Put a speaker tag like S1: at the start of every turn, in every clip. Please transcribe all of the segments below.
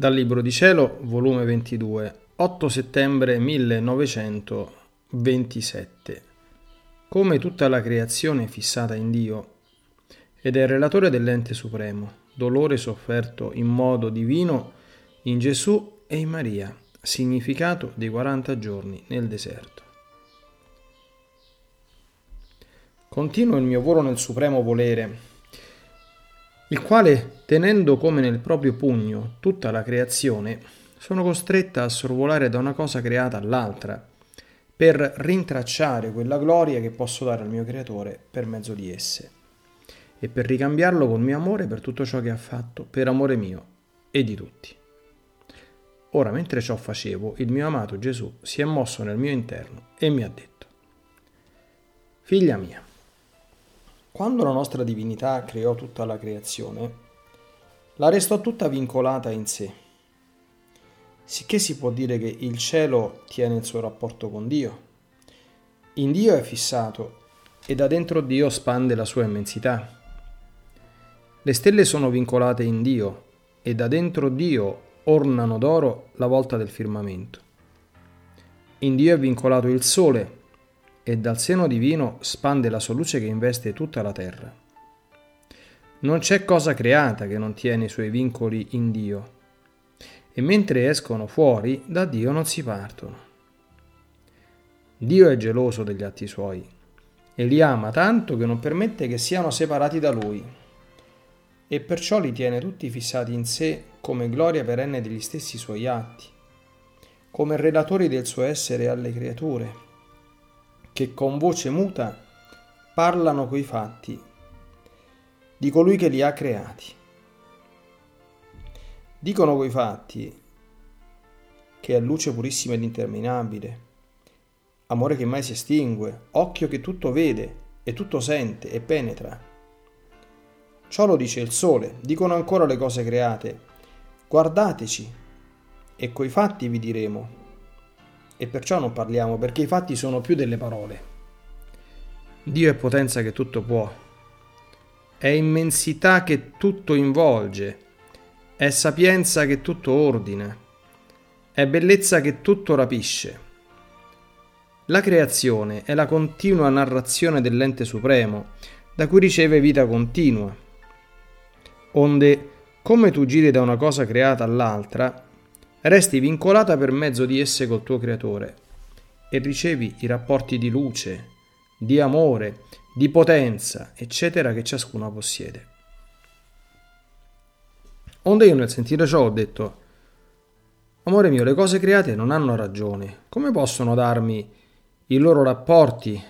S1: Dal Libro di Cielo, volume 22, 8 settembre 1927. Come tutta la creazione è fissata in Dio ed è il relatore dell'ente supremo, dolore sofferto in modo divino in Gesù e in Maria, significato dei 40 giorni nel deserto. Continuo il mio volo nel supremo volere il quale, tenendo come nel proprio pugno tutta la creazione, sono costretta a sorvolare da una cosa creata all'altra, per rintracciare quella gloria che posso dare al mio creatore per mezzo di esse, e per ricambiarlo col mio amore per tutto ciò che ha fatto, per amore mio e di tutti. Ora, mentre ciò facevo, il mio amato Gesù si è mosso nel mio interno e mi ha detto, Figlia mia, quando la nostra divinità creò tutta la creazione, la restò tutta vincolata in sé. Sicché si può dire che il cielo tiene il suo rapporto con Dio. In Dio è fissato e da dentro Dio spande la sua immensità. Le stelle sono vincolate in Dio e da dentro Dio ornano d'oro la volta del firmamento. In Dio è vincolato il sole e dal seno divino spande la sua luce che investe tutta la terra. Non c'è cosa creata che non tiene i suoi vincoli in Dio, e mentre escono fuori da Dio non si partono. Dio è geloso degli atti suoi e li ama tanto che non permette che siano separati da Lui, e perciò li tiene tutti fissati in sé come gloria perenne degli stessi suoi atti, come relatori del suo essere alle creature che con voce muta parlano coi fatti di colui che li ha creati. Dicono coi fatti che è luce purissima ed interminabile, amore che mai si estingue, occhio che tutto vede e tutto sente e penetra. Ciò lo dice il sole, dicono ancora le cose create, guardateci e coi fatti vi diremo e perciò non parliamo perché i fatti sono più delle parole. Dio è potenza che tutto può, è immensità che tutto involge, è sapienza che tutto ordina, è bellezza che tutto rapisce. La creazione è la continua narrazione dell'ente supremo, da cui riceve vita continua. Onde, come tu giri da una cosa creata all'altra, resti vincolata per mezzo di esse col tuo creatore e ricevi i rapporti di luce, di amore, di potenza, eccetera, che ciascuno possiede. Onde io nel sentire ciò ho detto, Amore mio, le cose create non hanno ragione, come possono darmi i loro rapporti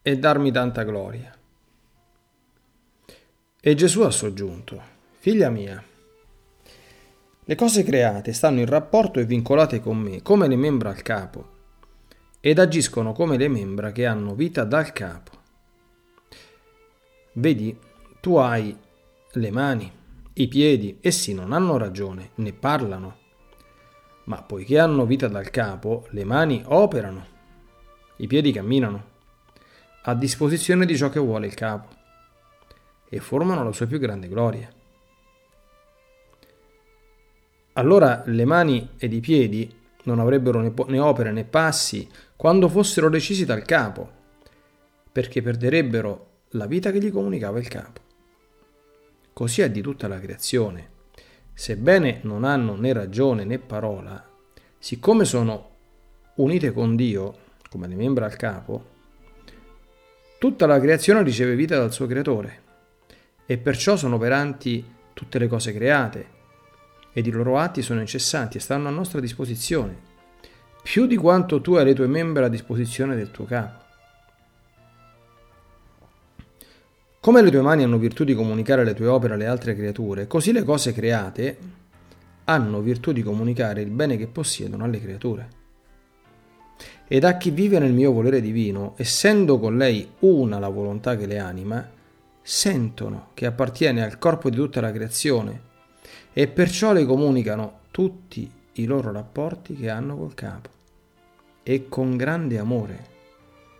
S1: e darmi tanta gloria? E Gesù ha soggiunto, Figlia mia, le cose create stanno in rapporto e vincolate con me, come le membra al capo, ed agiscono come le membra che hanno vita dal capo. Vedi, tu hai le mani, i piedi, essi non hanno ragione, né parlano. Ma poiché hanno vita dal capo, le mani operano, i piedi camminano, a disposizione di ciò che vuole il capo, e formano la sua più grande gloria. Allora le mani ed i piedi non avrebbero né, opere né passi quando fossero decisi dal capo, perché perderebbero la vita che gli comunicava il capo. Così è di tutta la creazione. Sebbene non hanno né ragione né parola, siccome sono unite con Dio, come le membra al capo, tutta la creazione riceve vita dal suo creatore e perciò sono operanti tutte le cose create, ed i loro atti sono incessanti e stanno a nostra disposizione, più di quanto tu hai le tue membra a disposizione del tuo capo. Come le tue mani hanno virtù di comunicare le tue opere alle altre creature, così le cose create hanno virtù di comunicare il bene che possiedono alle creature. Ed a chi vive nel mio volere divino, essendo con lei una la volontà che le anima, sentono che appartiene al corpo di tutta la creazione e perciò le comunicano tutti i loro rapporti che hanno col capo e con grande amore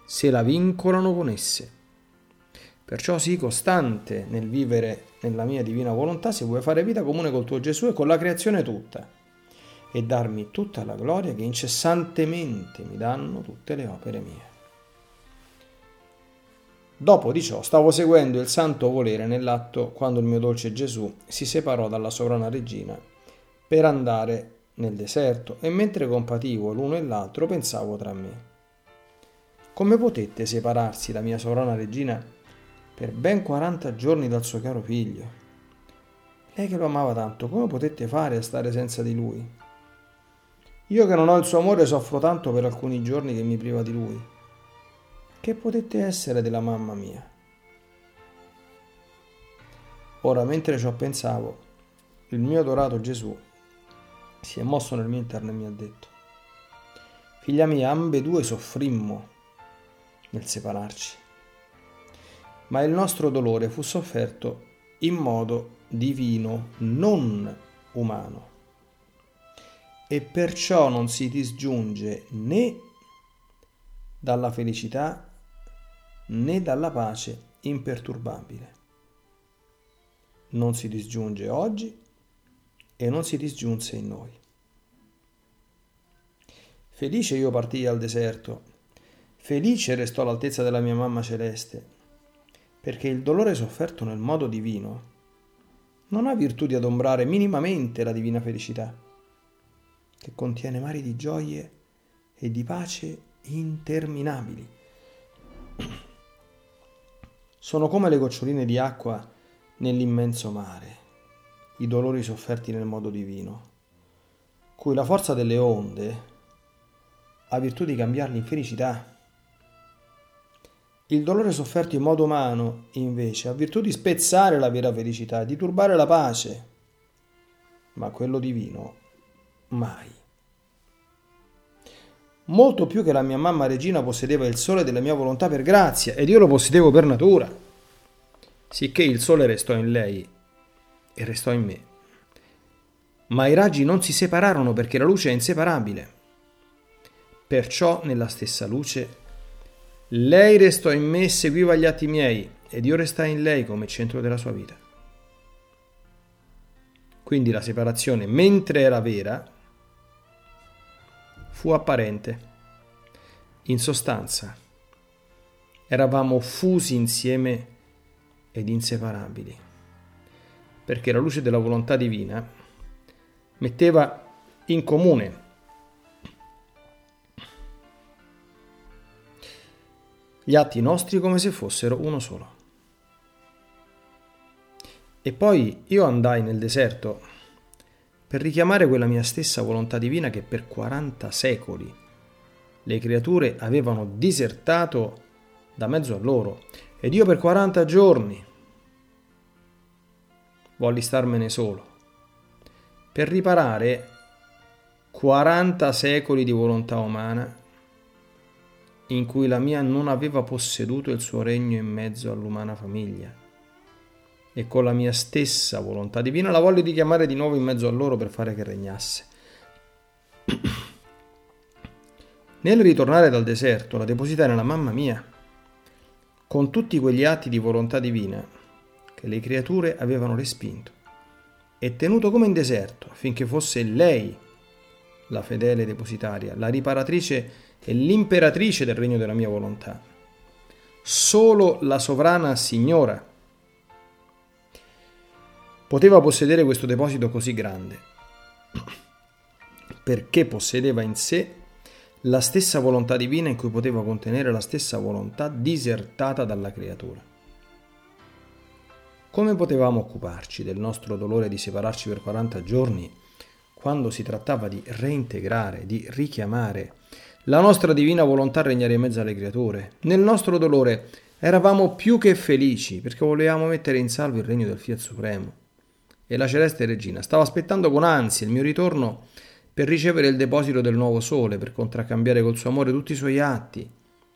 S1: se la vincolano con esse. Perciò sii costante nel vivere nella mia divina volontà se vuoi fare vita comune col tuo Gesù e con la creazione tutta e darmi tutta la gloria che incessantemente mi danno tutte le opere mie. Dopo di ciò stavo seguendo il santo volere nell'atto quando il mio dolce Gesù si separò dalla sovrana regina per andare nel deserto e mentre compativo l'uno e l'altro pensavo tra me. Come potette separarsi la mia sovrana regina per ben 40 giorni dal suo caro figlio? Lei che lo amava tanto, come potette fare a stare senza di lui? Io che non ho il suo amore soffro tanto per alcuni giorni che mi priva di lui. Che potette essere della mamma mia? Ora, mentre ciò pensavo, il mio adorato Gesù si è mosso nel mio interno e mi ha detto, Figlia mia, ambedue soffrimmo nel separarci, ma il nostro dolore fu sofferto in modo divino, non umano. E perciò non si disgiunge né dalla felicità né dalla pace imperturbabile. Non si disgiunge oggi e non si disgiunse in noi. Felice io partii al deserto, felice restò all'altezza della mia mamma celeste, perché il dolore sofferto nel modo divino non ha virtù di adombrare minimamente la divina felicità, che contiene mari di gioie e di pace interminabili. Sono come le goccioline di acqua nell'immenso mare, i dolori sofferti nel modo divino, cui la forza delle onde ha virtù di cambiarli in felicità il dolore sofferto in modo umano, invece, ha virtù di spezzare la vera felicità, di turbare la pace, ma quello divino mai. Molto più che la mia mamma regina possedeva il sole della mia volontà per grazia ed io lo possedevo per natura, sicché il sole restò in lei e restò in me. Ma i raggi non si separarono perché la luce è inseparabile. Perciò nella stessa luce lei restò in me e seguiva gli atti miei, ed io restai in lei come centro della sua vita. Quindi la separazione, mentre era vera, fu apparente. In sostanza, eravamo fusi insieme ed inseparabili, perché la luce della volontà divina metteva in comune gli atti nostri come se fossero uno solo. E poi io andai nel deserto per richiamare quella mia stessa volontà divina che per 40 secoli le creature avevano disertato da mezzo a loro ed io per 40 giorni volli starmene solo per riparare 40 secoli di volontà umana in cui la mia non aveva posseduto il suo regno in mezzo all'umana famiglia. E con la mia stessa volontà divina la voglio richiamare di nuovo in mezzo a loro per fare che regnasse. Nel ritornare dal deserto la depositai nella mamma mia, con tutti quegli atti di volontà divina che le creature avevano respinto, e tenuto come in deserto affinché fosse lei la fedele depositaria, la riparatrice e l'imperatrice del regno della mia volontà. Solo la sovrana signora poteva possedere questo deposito così grande, perché possedeva in sé la stessa volontà divina in cui poteva contenere la stessa volontà disertata dalla creatura. Come potevamo occuparci del nostro dolore di separarci per 40 giorni quando si trattava di reintegrare, di richiamare la nostra divina volontà regnare in mezzo alle creature. Nel nostro dolore eravamo più che felici perché volevamo mettere in salvo il regno del Fiat Supremo. E la celeste regina stava aspettando con ansia il mio ritorno per ricevere il deposito del nuovo sole, per contraccambiare col suo amore tutti i suoi atti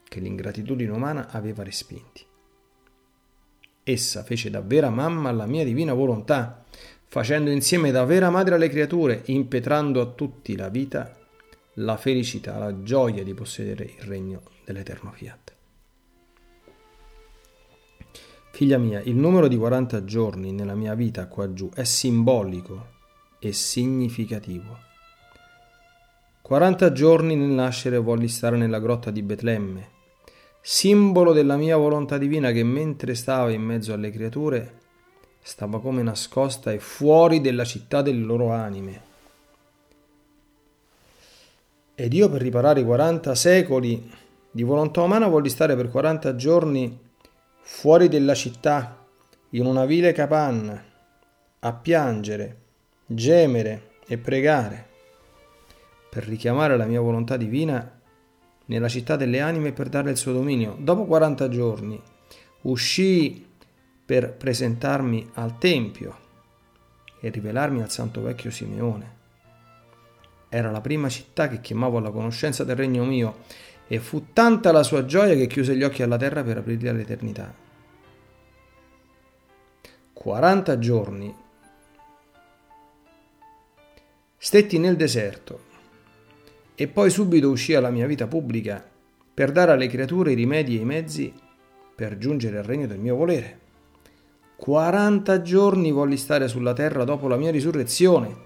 S1: che l'ingratitudine umana aveva respinti. Essa fece da vera mamma alla mia divina volontà, facendo insieme da vera madre alle creature, impetrando a tutti la vita la felicità, la gioia di possedere il regno dell'eterno fiat. Figlia mia, il numero di 40 giorni nella mia vita qua giù è simbolico e significativo. 40 giorni nel nascere volli stare nella grotta di Betlemme, simbolo della mia volontà divina che mentre stava in mezzo alle creature stava come nascosta e fuori della città delle loro anime. Ed io per riparare i 40 secoli di volontà umana volli stare per 40 giorni fuori della città, in una vile capanna, a piangere, gemere e pregare, per richiamare la mia volontà divina nella città delle anime per darle il suo dominio. Dopo 40 giorni uscii per presentarmi al Tempio e rivelarmi al Santo Vecchio Simeone era la prima città che chiamavo alla conoscenza del regno mio e fu tanta la sua gioia che chiuse gli occhi alla terra per aprirli all'eternità. 40 giorni stetti nel deserto e poi subito uscì alla mia vita pubblica per dare alle creature i rimedi e i mezzi per giungere al regno del mio volere. 40 giorni volli stare sulla terra dopo la mia risurrezione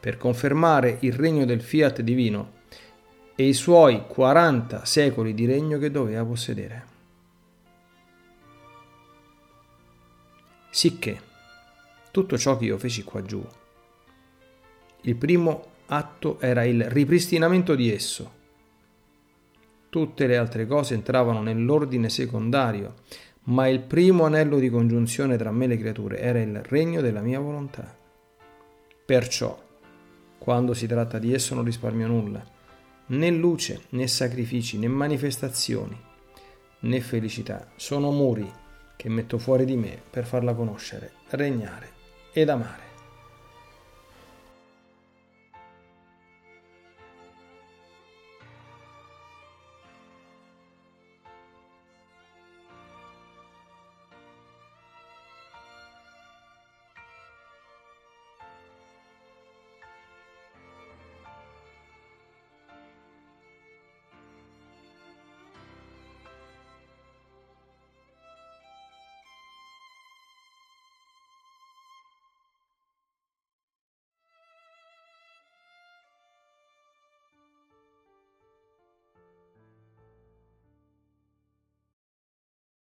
S1: per confermare il regno del fiat divino e i suoi 40 secoli di regno che doveva possedere. Sicché tutto ciò che io feci qua giù, il primo atto era il ripristinamento di esso. Tutte le altre cose entravano nell'ordine secondario, ma il primo anello di congiunzione tra me e le creature era il regno della mia volontà. Perciò, quando si tratta di esso non risparmio nulla, né luce, né sacrifici, né manifestazioni, né felicità. Sono muri che metto fuori di me per farla conoscere, regnare ed amare.